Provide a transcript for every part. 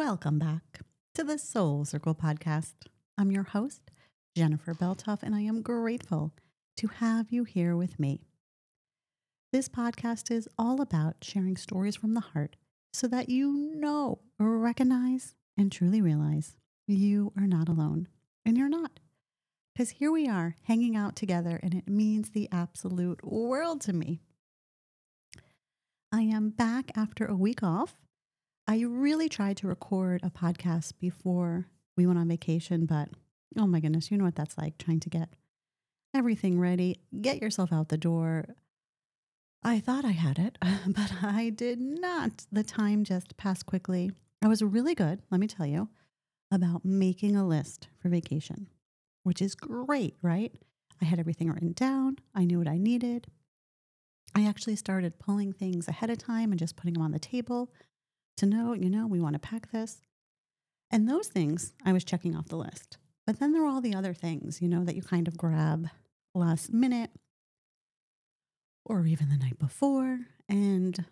Welcome back to the Soul Circle podcast. I'm your host, Jennifer Belthoff, and I am grateful to have you here with me. This podcast is all about sharing stories from the heart so that you know, recognize, and truly realize you are not alone. And you're not. Because here we are hanging out together, and it means the absolute world to me. I am back after a week off I really tried to record a podcast before we went on vacation, but oh my goodness, you know what that's like trying to get everything ready, get yourself out the door. I thought I had it, but I did not. The time just passed quickly. I was really good, let me tell you, about making a list for vacation, which is great, right? I had everything written down, I knew what I needed. I actually started pulling things ahead of time and just putting them on the table to know, you know, we want to pack this. And those things I was checking off the list. But then there were all the other things, you know, that you kind of grab last minute or even the night before. And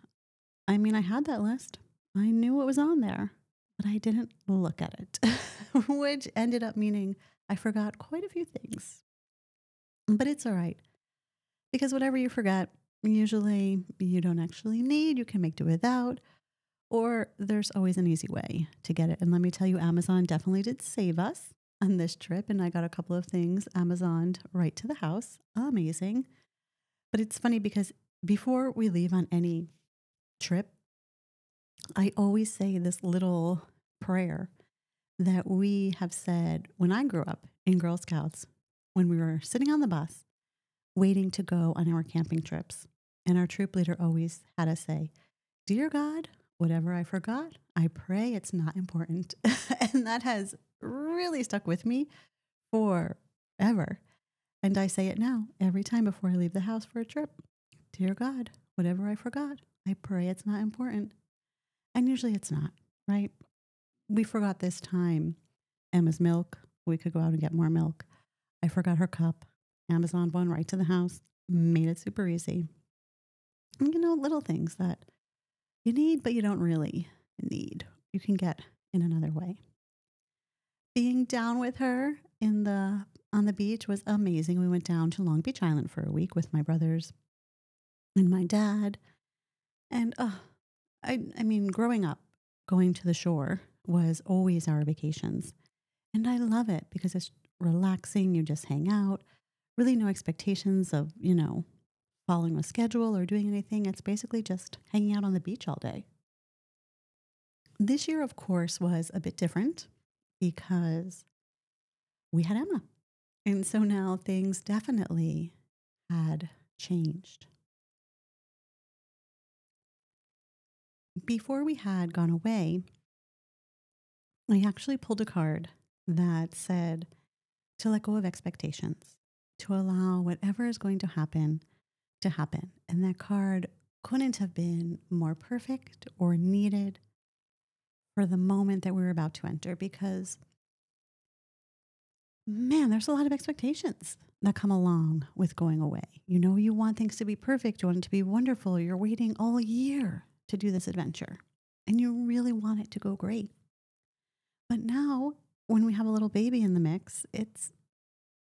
I mean, I had that list, I knew what was on there, but I didn't look at it, which ended up meaning I forgot quite a few things. But it's all right because whatever you forget, usually you don't actually need, you can make do without or there's always an easy way to get it. And let me tell you, Amazon definitely did save us on this trip. And I got a couple of things Amazoned right to the house. Amazing. But it's funny because before we leave on any trip, I always say this little prayer that we have said when I grew up in Girl Scouts, when we were sitting on the bus waiting to go on our camping trips. And our troop leader always had us say, Dear God, whatever I forgot, I pray it's not important. and that has really stuck with me forever. And I say it now every time before I leave the house for a trip. Dear God, whatever I forgot, I pray it's not important. And usually it's not, right? We forgot this time Emma's milk. We could go out and get more milk. I forgot her cup. Amazon one right to the house, made it super easy. And, you know, little things that you need, but you don't really need. You can get in another way. Being down with her in the on the beach was amazing. We went down to Long Beach Island for a week with my brothers and my dad. And uh, I I mean, growing up, going to the shore was always our vacations. And I love it because it's relaxing. You just hang out, really no expectations of, you know, following a schedule or doing anything. It's basically just hanging out on the beach all day. This year, of course, was a bit different because we had Emma. And so now things definitely had changed. Before we had gone away, I actually pulled a card that said to let go of expectations, to allow whatever is going to happen to happen. And that card couldn't have been more perfect or needed for the moment that we were about to enter because, man, there's a lot of expectations that come along with going away. You know, you want things to be perfect, you want it to be wonderful. You're waiting all year to do this adventure, and you really want it to go great. But now, when we have a little baby in the mix, it's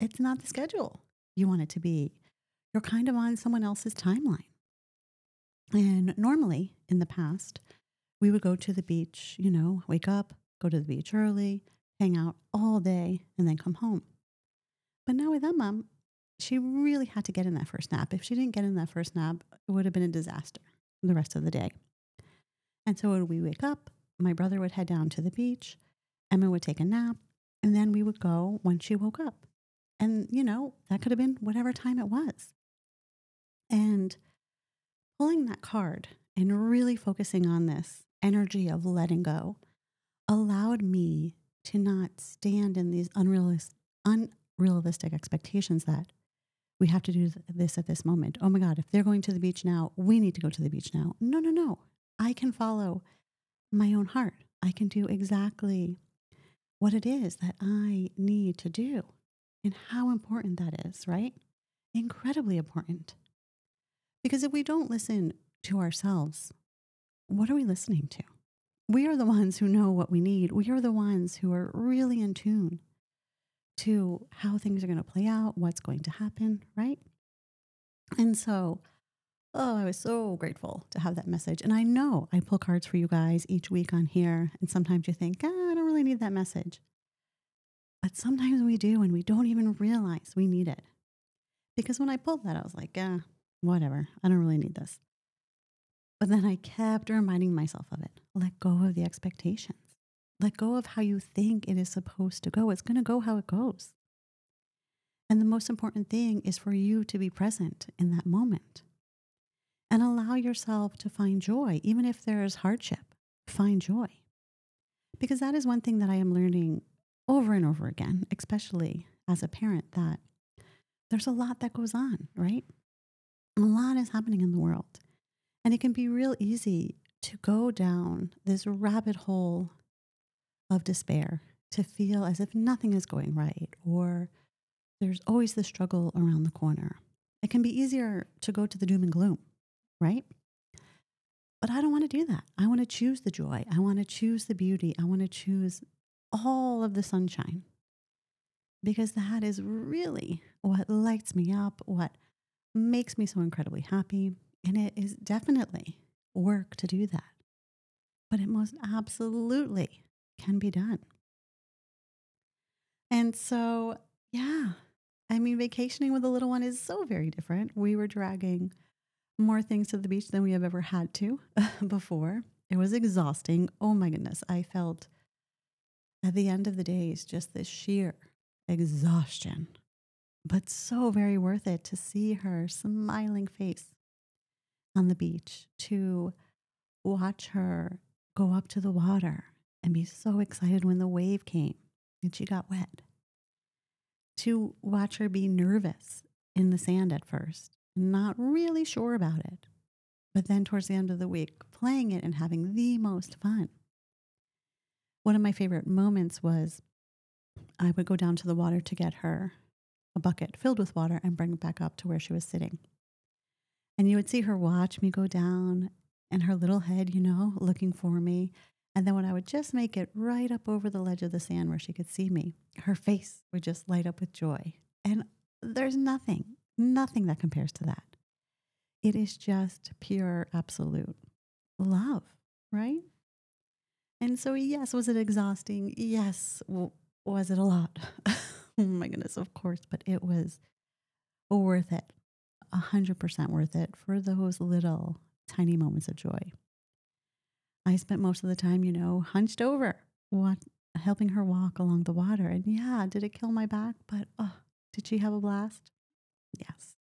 it's not the schedule you want it to be you're kind of on someone else's timeline. And normally in the past, we would go to the beach, you know, wake up, go to the beach early, hang out all day, and then come home. But now with Emma, she really had to get in that first nap. If she didn't get in that first nap, it would have been a disaster the rest of the day. And so when we wake up, my brother would head down to the beach, Emma would take a nap, and then we would go when she woke up. And, you know, that could have been whatever time it was. And pulling that card and really focusing on this energy of letting go allowed me to not stand in these unrealistic, unrealistic expectations that we have to do this at this moment. Oh my God, if they're going to the beach now, we need to go to the beach now. No, no, no. I can follow my own heart. I can do exactly what it is that I need to do and how important that is, right? Incredibly important. Because if we don't listen to ourselves, what are we listening to? We are the ones who know what we need. We are the ones who are really in tune to how things are going to play out, what's going to happen, right? And so, oh, I was so grateful to have that message. And I know I pull cards for you guys each week on here. And sometimes you think, ah, I don't really need that message. But sometimes we do, and we don't even realize we need it. Because when I pulled that, I was like, ah, whatever. I don't really need this. But then I kept reminding myself of it. Let go of the expectations. Let go of how you think it is supposed to go. It's going to go how it goes. And the most important thing is for you to be present in that moment and allow yourself to find joy, even if there is hardship. Find joy. Because that is one thing that I am learning over and over again, especially as a parent, that there's a lot that goes on, right? A lot is happening in the world. And it can be real easy to go down this rabbit hole of despair, to feel as if nothing is going right, or there's always the struggle around the corner. It can be easier to go to the doom and gloom, right? But I don't want to do that. I want to choose the joy. I want to choose the beauty. I want to choose all of the sunshine because that is really what lights me up, what makes me so incredibly happy. And it is definitely work to do that. But it most absolutely can be done. And so, yeah, I mean, vacationing with a little one is so very different. We were dragging more things to the beach than we have ever had to before. It was exhausting. Oh my goodness. I felt at the end of the days just this sheer exhaustion, but so very worth it to see her smiling face on the beach, to watch her go up to the water and be so excited when the wave came and she got wet. To watch her be nervous in the sand at first, not really sure about it, but then towards the end of the week, playing it and having the most fun. One of my favorite moments was I would go down to the water to get her a bucket filled with water and bring it back up to where she was sitting. And you would see her watch me go down and her little head, you know, looking for me. And then when I would just make it right up over the ledge of the sand where she could see me, her face would just light up with joy. And there's nothing, nothing that compares to that. It is just pure, absolute love, right? And so, yes, was it exhausting? Yes. Was it a lot? oh my goodness, of course, but it was worth it. A hundred percent worth it for those little tiny moments of joy. I spent most of the time, you know, hunched over, what, helping her walk along the water. And yeah, did it kill my back? But oh, did she have a blast? Yes.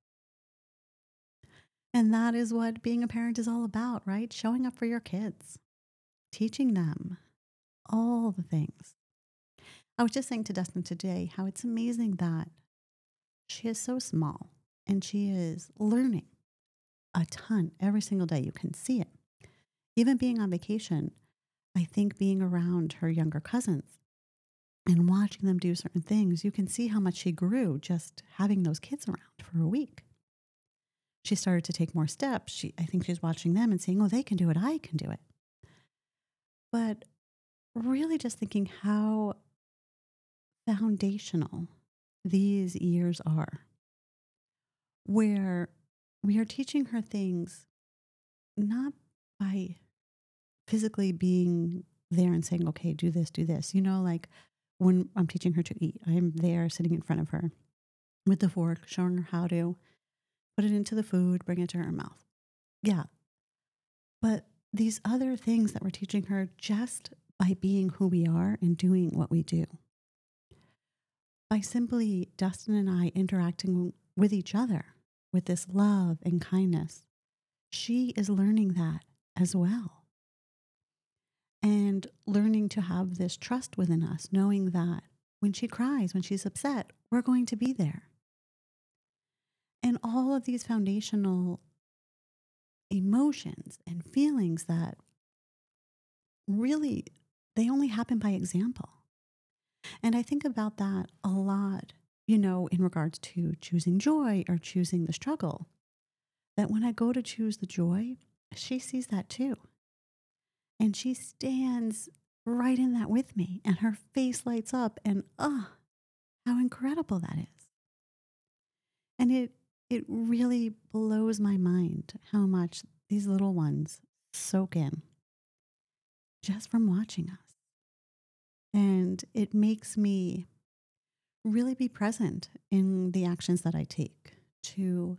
And that is what being a parent is all about, right? Showing up for your kids, teaching them all the things. I was just saying to Dustin today how it's amazing that she is so small and she is learning a ton every single day. You can see it even being on vacation, I think being around her younger cousins and watching them do certain things, you can see how much she grew just having those kids around for a week. She started to take more steps. She, I think she's watching them and saying, oh, they can do it, I can do it. But really just thinking how foundational these years are, where we are teaching her things not by physically being there and saying, okay, do this, do this. You know, like when I'm teaching her to eat, I'm there sitting in front of her with the fork, showing her how to put it into the food, bring it to her mouth. Yeah. But these other things that we're teaching her just by being who we are and doing what we do. By simply Dustin and I interacting with each other with this love and kindness, she is learning that as well and learning to have this trust within us, knowing that when she cries, when she's upset, we're going to be there. And all of these foundational emotions and feelings that really they only happen by example. And I think about that a lot, you know, in regards to choosing joy or choosing the struggle. That when I go to choose the joy, she sees that too. And she stands right in that with me, and her face lights up, and oh, how incredible that is. And it, it really blows my mind how much these little ones soak in just from watching us. And it makes me really be present in the actions that I take to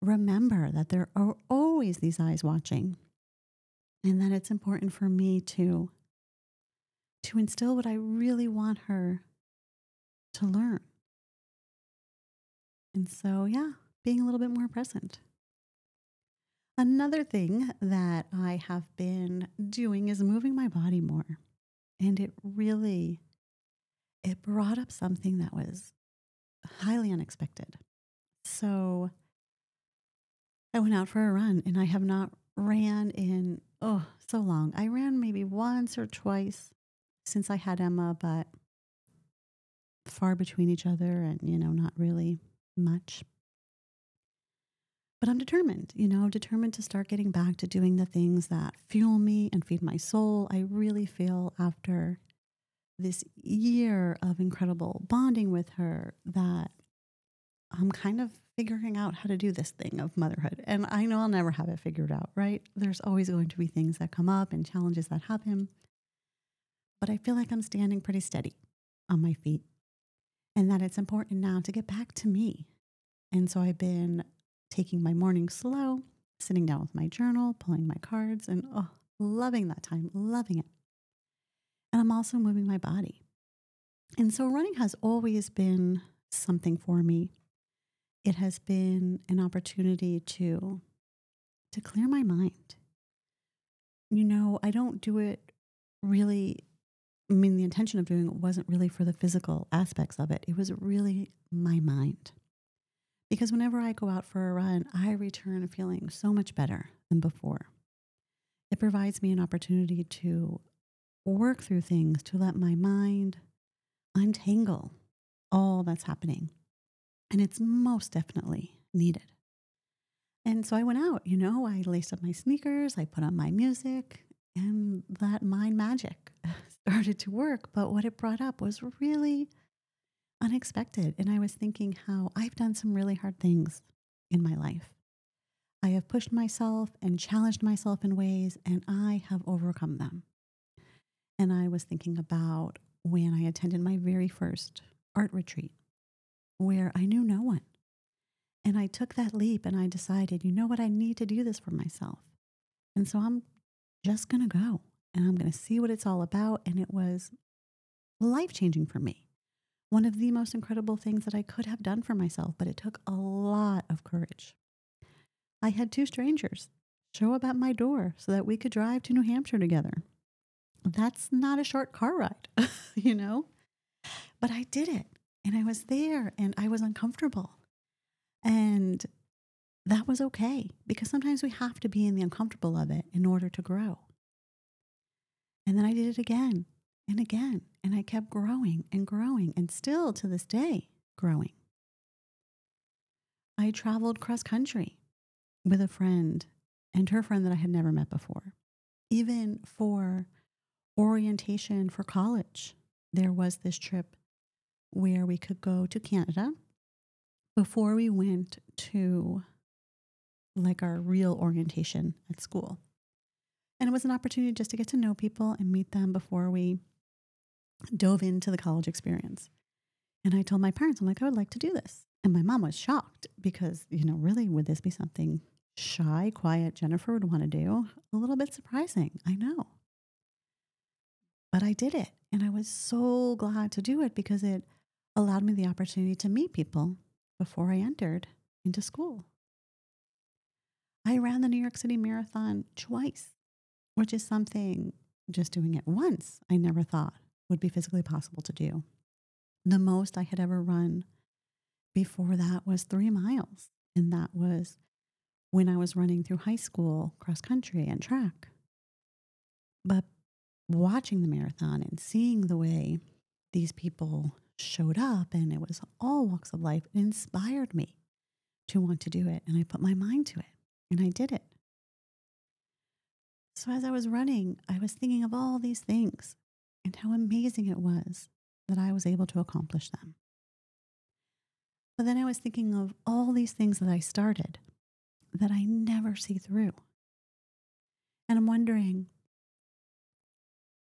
remember that there are always these eyes watching and that it's important for me to to instill what I really want her to learn. And so, yeah, being a little bit more present. Another thing that I have been doing is moving my body more. And it really it brought up something that was highly unexpected. So I went out for a run and I have not ran in oh so long. I ran maybe once or twice since I had Emma, but far between each other and you know not really much. But I'm determined, you know, determined to start getting back to doing the things that fuel me and feed my soul. I really feel after this year of incredible bonding with her that I'm kind of figuring out how to do this thing of motherhood. And I know I'll never have it figured out, right? There's always going to be things that come up and challenges that happen. But I feel like I'm standing pretty steady on my feet and that it's important now to get back to me. And so I've been taking my morning slow, sitting down with my journal, pulling my cards, and oh, loving that time, loving it. And I'm also moving my body. And so running has always been something for me. It has been an opportunity to to clear my mind. You know, I don't do it really I mean the intention of doing it wasn't really for the physical aspects of it. It was really my mind. Because whenever I go out for a run, I return feeling so much better than before. It provides me an opportunity to work through things to let my mind untangle all that's happening. And it's most definitely needed. And so I went out, you know, I laced up my sneakers, I put on my music, and that mind magic started to work. But what it brought up was really unexpected. And I was thinking how I've done some really hard things in my life. I have pushed myself and challenged myself in ways, and I have overcome them. And I was thinking about when I attended my very first art retreat where I knew no one. And I took that leap and I decided, you know what, I need to do this for myself. And so I'm just going to go and I'm going to see what it's all about. And it was life changing for me. One of the most incredible things that I could have done for myself, but it took a lot of courage. I had two strangers show up at my door so that we could drive to New Hampshire together that's not a short car ride, you know? But I did it and I was there and I was uncomfortable. And that was okay because sometimes we have to be in the uncomfortable of it in order to grow. And then I did it again and again. And I kept growing and growing and still to this day growing. I traveled cross country with a friend and her friend that I had never met before, even for orientation for college, there was this trip where we could go to Canada before we went to like our real orientation at school. And it was an opportunity just to get to know people and meet them before we dove into the college experience. And I told my parents, I'm like, I would like to do this. And my mom was shocked because, you know, really, would this be something shy, quiet Jennifer would want to do? A little bit surprising. I know. But I did it. And I was so glad to do it because it allowed me the opportunity to meet people before I entered into school. I ran the New York City Marathon twice, which is something just doing it once I never thought would be physically possible to do. The most I had ever run before that was three miles. And that was when I was running through high school cross country and track. But watching the marathon and seeing the way these people showed up and it was all walks of life, it inspired me to want to do it. And I put my mind to it and I did it. So as I was running, I was thinking of all these things and how amazing it was that I was able to accomplish them. But then I was thinking of all these things that I started that I never see through. And I'm wondering,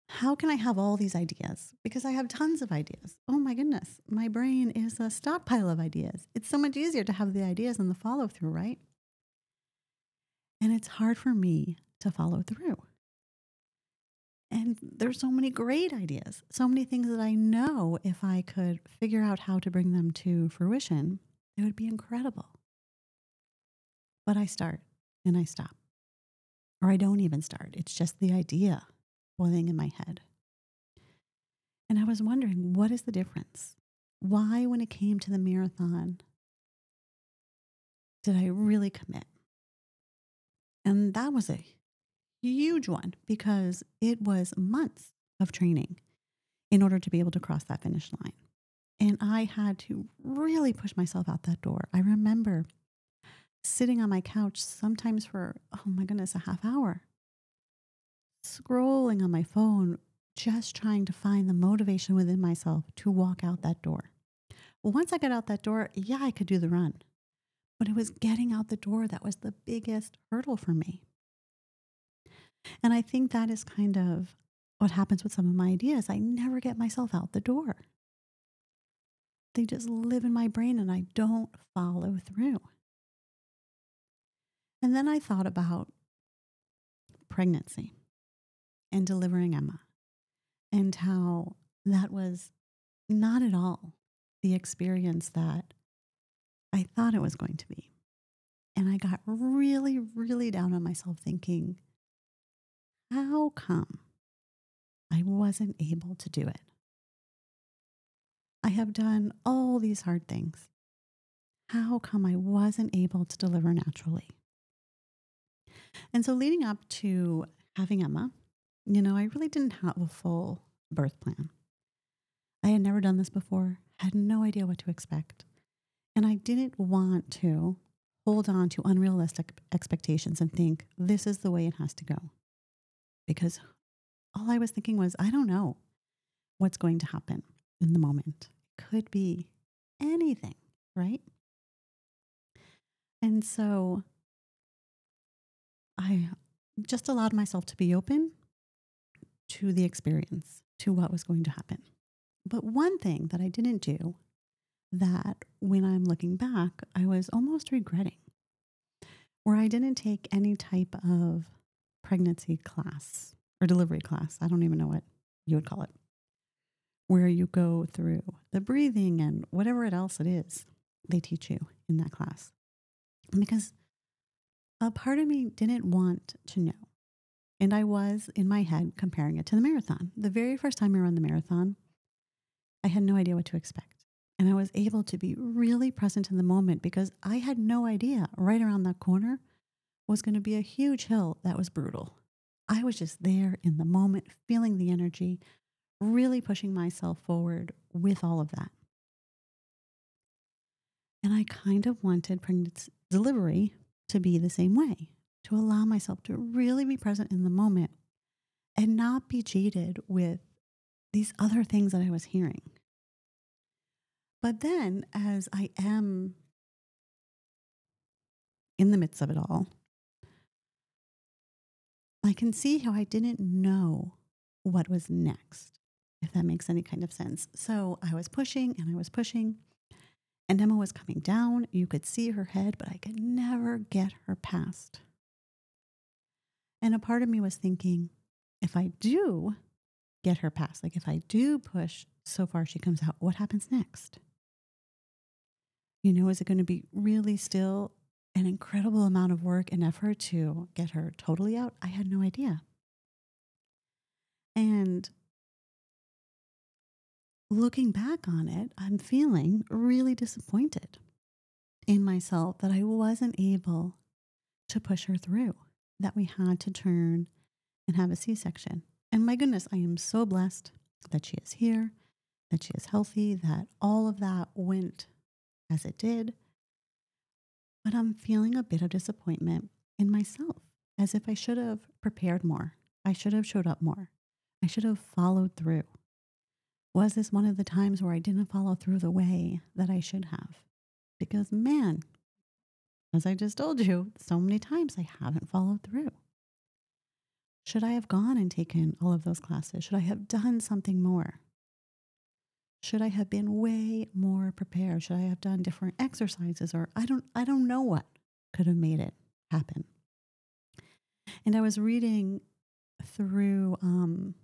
how can I have all these ideas? Because I have tons of ideas. Oh my goodness, my brain is a stockpile of ideas. It's so much easier to have the ideas and the follow through, right? And it's hard for me to follow through. And there's so many great ideas, so many things that I know if I could figure out how to bring them to fruition, it would be incredible. But I start and I stop. Or I don't even start. It's just the idea boiling in my head. And I was wondering, what is the difference? Why, when it came to the marathon, did I really commit? And that was a huge one because it was months of training in order to be able to cross that finish line. And I had to really push myself out that door. I remember sitting on my couch sometimes for, oh my goodness, a half hour, scrolling on my phone, just trying to find the motivation within myself to walk out that door. Well, once I got out that door, yeah, I could do the run. But it was getting out the door that was the biggest hurdle for me. And I think that is kind of what happens with some of my ideas. I never get myself out the door. They just live in my brain and I don't follow through. And then I thought about pregnancy and delivering Emma and how that was not at all the experience that I thought it was going to be. And I got really, really down on myself thinking, how come I wasn't able to do it? I have done all these hard things. How come I wasn't able to deliver naturally? And so, leading up to having Emma, you know, I really didn't have a full birth plan. I had never done this before, had no idea what to expect. And I didn't want to hold on to unrealistic expectations and think this is the way it has to go because all I was thinking was, I don't know what's going to happen in the moment. Could be anything, right? And so I just allowed myself to be open to the experience, to what was going to happen. But one thing that I didn't do that when I'm looking back, I was almost regretting, where I didn't take any type of pregnancy class or delivery class. I don't even know what you would call it, where you go through the breathing and whatever it else it is they teach you in that class. Because a part of me didn't want to know. And I was in my head comparing it to the marathon. The very first time I ran the marathon, I had no idea what to expect. And I was able to be really present in the moment because I had no idea right around that corner was going to be a huge hill that was brutal. I was just there in the moment, feeling the energy, really pushing myself forward with all of that. And I kind of wanted pregnancy delivery to be the same way, to allow myself to really be present in the moment and not be jaded with these other things that I was hearing. But then, as I am in the midst of it all, I can see how I didn't know what was next, if that makes any kind of sense. So I was pushing and I was pushing, and Emma was coming down. You could see her head, but I could never get her past. And a part of me was thinking, if I do get her past, like if I do push so far she comes out, what happens next? You know, is it going to be really still an incredible amount of work and effort to get her totally out. I had no idea. And looking back on it, I'm feeling really disappointed in myself that I wasn't able to push her through, that we had to turn and have a C section. And my goodness, I am so blessed that she is here, that she is healthy, that all of that went as it did but I'm feeling a bit of disappointment in myself as if I should have prepared more. I should have showed up more. I should have followed through. Was this one of the times where I didn't follow through the way that I should have? Because, man, as I just told you, so many times I haven't followed through. Should I have gone and taken all of those classes? Should I have done something more? Should I have been way more prepared? Should I have done different exercises or I don't I don't know what could have made it happen. And I was reading through um,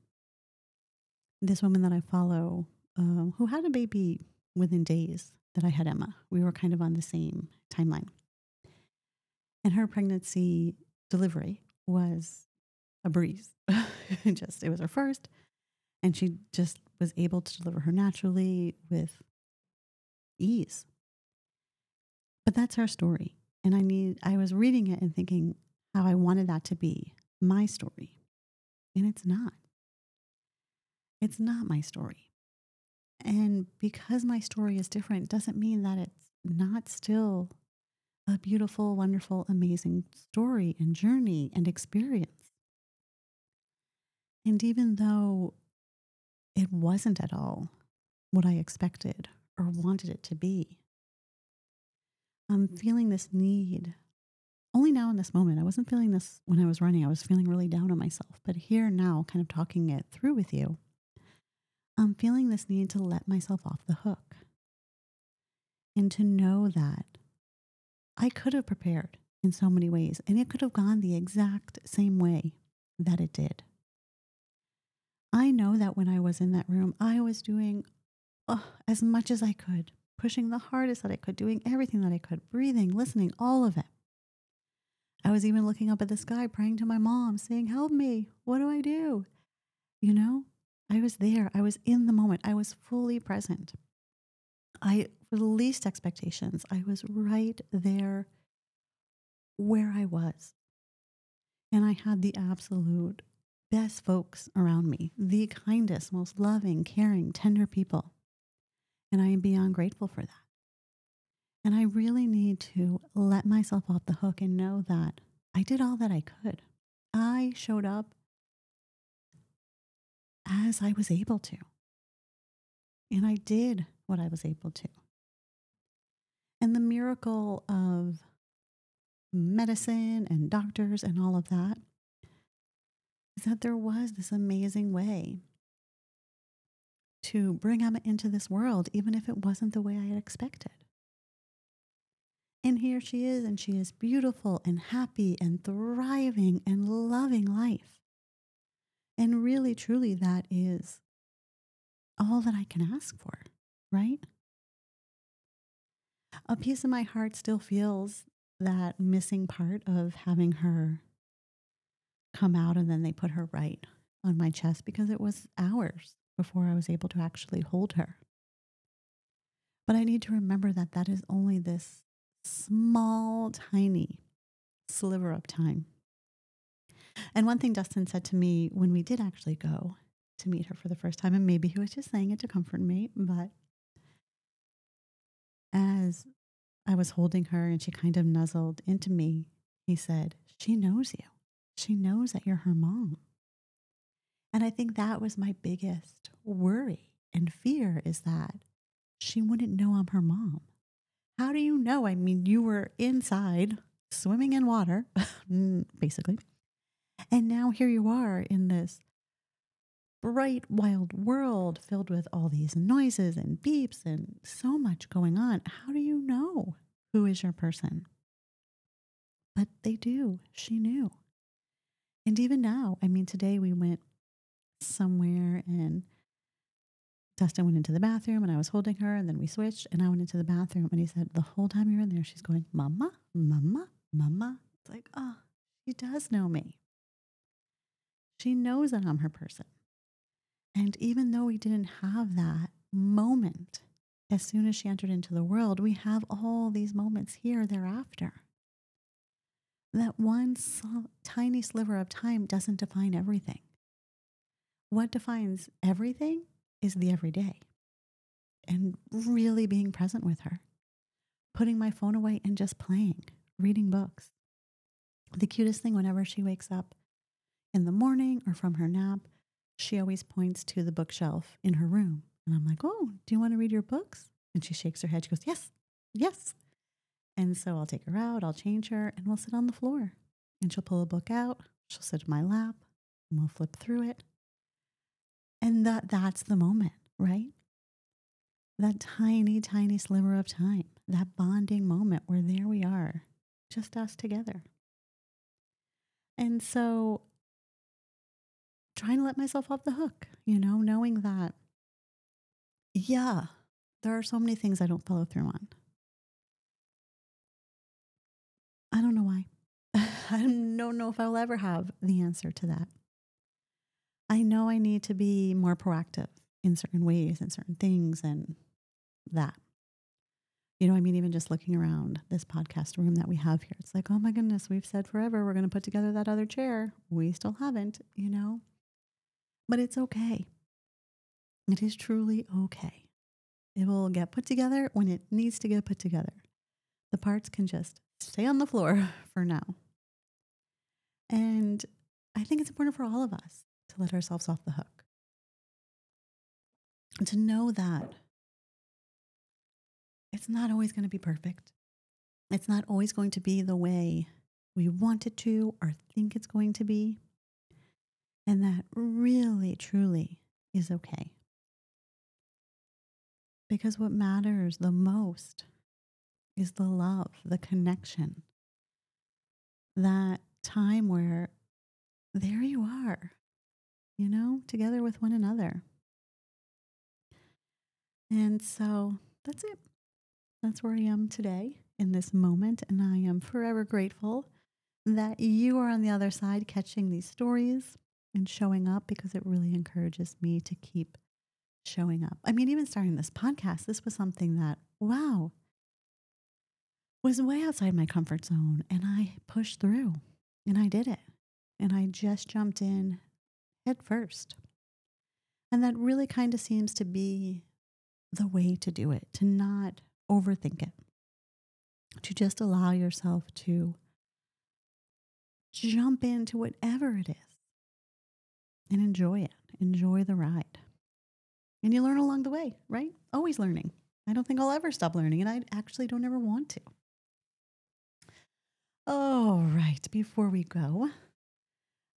this woman that I follow uh, who had a baby within days that I had Emma. We were kind of on the same timeline. And her pregnancy delivery was a breeze. just it was her first and she just was able to deliver her naturally with ease. But that's her story. And I need I was reading it and thinking how I wanted that to be my story. And it's not. It's not my story. And because my story is different doesn't mean that it's not still a beautiful, wonderful, amazing story and journey and experience. And even though it wasn't at all what I expected or wanted it to be, I'm mm. feeling this need only now in this moment. I wasn't feeling this when I was running. I was feeling really down on myself. But here now, kind of talking it through with you, I'm feeling this need to let myself off the hook and to know that I could have prepared in so many ways and it could have gone the exact same way that it did. I know that when I was in that room, I was doing oh, as much as I could, pushing the hardest that I could, doing everything that I could, breathing, listening, all of it. I was even looking up at the sky, praying to my mom, saying, Help me. What do I do? You know, I was there. I was in the moment. I was fully present. I released expectations. I was right there where I was. And I had the absolute best folks around me, the kindest, most loving, caring, tender people. And I am beyond grateful for that. And I really need to let myself off the hook and know that I did all that I could. I showed up as I was able to. And I did what I was able to. And the miracle of medicine and doctors and all of that that there was this amazing way to bring Emma into this world, even if it wasn't the way I had expected. And here she is, and she is beautiful and happy and thriving and loving life. And really, truly, that is all that I can ask for, right? A piece of my heart still feels that missing part of having her come out and then they put her right on my chest because it was hours before I was able to actually hold her. But I need to remember that that is only this small, tiny sliver of time. And one thing Dustin said to me when we did actually go to meet her for the first time, and maybe he was just saying it to comfort me, but as I was holding her and she kind of nuzzled into me, he said, She knows you. She knows that you're her mom. And I think that was my biggest worry and fear is that she wouldn't know I'm her mom. How do you know? I mean, you were inside swimming in water, basically. And now here you are in this bright, wild world filled with all these noises and beeps and so much going on. How do you know who is your person? But they do. She knew. And even now, I mean, today we went somewhere and Dustin went into the bathroom and I was holding her and then we switched and I went into the bathroom and he said, The whole time you're in there, she's going, Mama, Mama, Mama. It's like, oh, she does know me. She knows that I'm her person. And even though we didn't have that moment as soon as she entered into the world, we have all these moments here thereafter that one tiny sliver of time doesn't define everything. What defines everything is the everyday and really being present with her, putting my phone away and just playing, reading books, The cutest thing whenever she wakes up in the morning or from her nap, she always points to the bookshelf in her room. And I'm like, Oh, do you want to read your books? And she shakes her head. She goes, Yes, yes. And so I'll take her out, I'll change her, and we'll sit on the floor. And she'll pull a book out, she'll sit in my lap, and we'll flip through it. And that that's the moment, right? That tiny, tiny sliver of time, that bonding moment where there we are, just us together. And so trying to let myself off the hook, you know, knowing that, yeah, there are so many things I don't follow through on. I don't know if I'll ever have the answer to that. I know I need to be more proactive in certain ways and certain things and that. You know, I mean, even just looking around this podcast room that we have here, it's like, oh my goodness, we've said forever we're going to put together that other chair. We still haven't, you know? But it's okay. It is truly okay. It will get put together when it needs to get put together. The parts can just stay on the floor for now. And I think it's important for all of us to let ourselves off the hook. And to know that it's not always going to be perfect. It's not always going to be the way we want it to or think it's going to be. And that really, truly is okay. Because what matters the most is the love, the connection, that time where there you are, you know, together with one another. And so that's it. That's where I am today in this moment. And I am forever grateful that you are on the other side catching these stories and showing up because it really encourages me to keep showing up. I mean, even starting this podcast, this was something that, wow, was way outside my comfort zone. And I pushed through and I did it. And I just jumped in head first. And that really kind of seems to be the way to do it, to not overthink it, to just allow yourself to jump into whatever it is and enjoy it. Enjoy the ride. And you learn along the way, right? Always learning. I don't think I'll ever stop learning, and I actually don't ever want to. All right, before we go,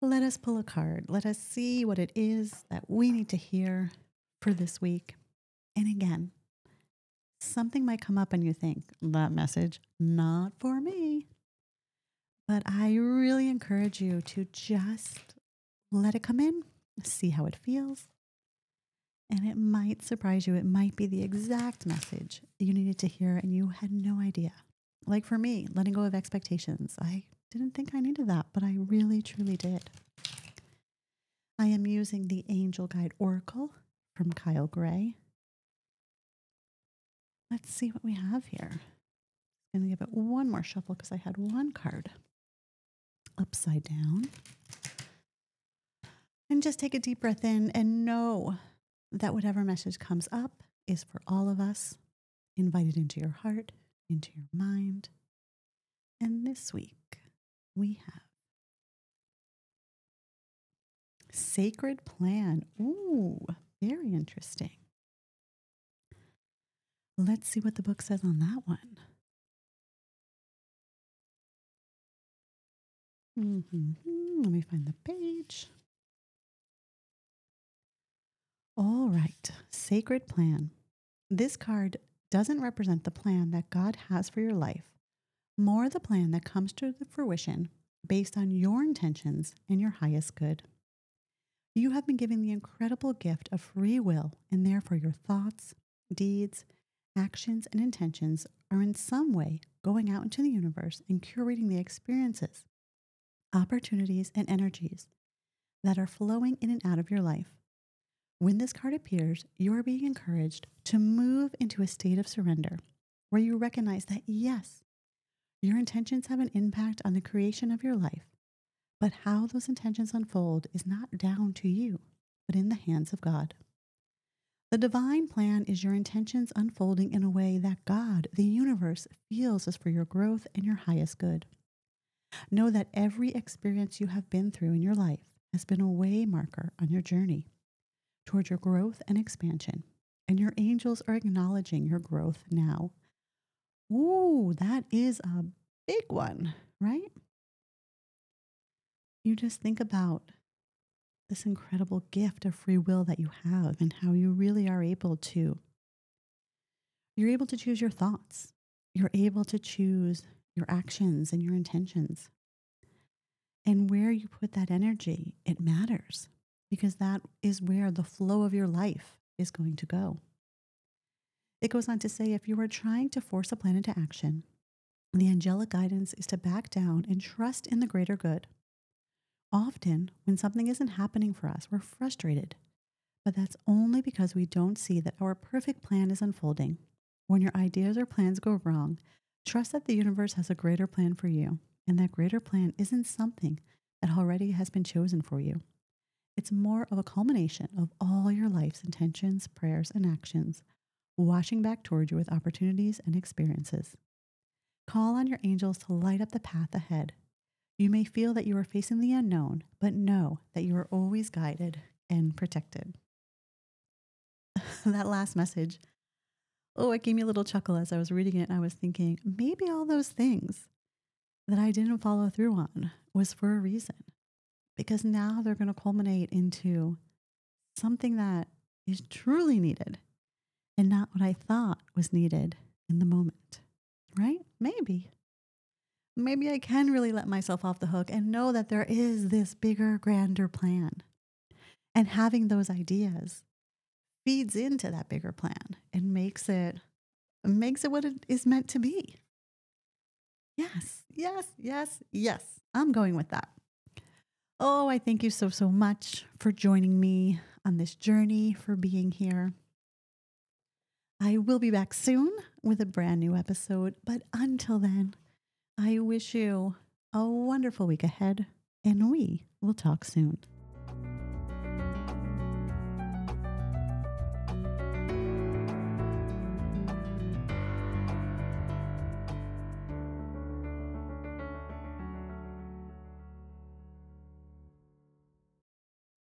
let us pull a card. Let us see what it is that we need to hear for this week. And again, something might come up and you think, that message, not for me. But I really encourage you to just let it come in, see how it feels. And it might surprise you. It might be the exact message you needed to hear and you had no idea. Like for me, letting go of expectations. I didn't think I needed that, but I really, truly did. I am using the Angel Guide Oracle from Kyle Gray. Let's see what we have here. I'm going to give it one more shuffle because I had one card upside down. And just take a deep breath in and know that whatever message comes up is for all of us, invited into your heart, into your mind. And this week we have Sacred Plan. Ooh, very interesting. Let's see what the book says on that one. Mm-hmm. Let me find the page. All right, sacred plan. This card doesn't represent the plan that God has for your life, more the plan that comes to the fruition based on your intentions and your highest good. You have been given the incredible gift of free will, and therefore your thoughts, deeds, actions, and intentions are in some way going out into the universe and curating the experiences, opportunities, and energies that are flowing in and out of your life. When this card appears, you are being encouraged to move into a state of surrender where you recognize that, yes, your intentions have an impact on the creation of your life, but how those intentions unfold is not down to you, but in the hands of God. The divine plan is your intentions unfolding in a way that God, the universe, feels is for your growth and your highest good. Know that every experience you have been through in your life has been a way marker on your journey toward your growth and expansion. And your angels are acknowledging your growth now. Ooh, that is a big one, right? You just think about this incredible gift of free will that you have and how you really are able to. You're able to choose your thoughts. You're able to choose your actions and your intentions. And where you put that energy, it matters because that is where the flow of your life is going to go. It goes on to say if you are trying to force a plan into action, the angelic guidance is to back down and trust in the greater good. Often, when something isn't happening for us, we're frustrated, but that's only because we don't see that our perfect plan is unfolding. When your ideas or plans go wrong, trust that the universe has a greater plan for you, and that greater plan isn't something that already has been chosen for you. It's more of a culmination of all your life's intentions, prayers, and actions, washing back toward you with opportunities and experiences. Call on your angels to light up the path ahead you may feel that you are facing the unknown, but know that you are always guided and protected. that last message, oh, it gave me a little chuckle as I was reading it. And I was thinking, maybe all those things that I didn't follow through on was for a reason, because now they're going to culminate into something that is truly needed and not what I thought was needed in the moment, right? Maybe maybe I can really let myself off the hook and know that there is this bigger, grander plan. And having those ideas feeds into that bigger plan and makes it makes it what it is meant to be. Yes, yes, yes, yes. I'm going with that. Oh, I thank you so, so much for joining me on this journey, for being here. I will be back soon with a brand new episode, but until then, I wish you a wonderful week ahead, and we will talk soon.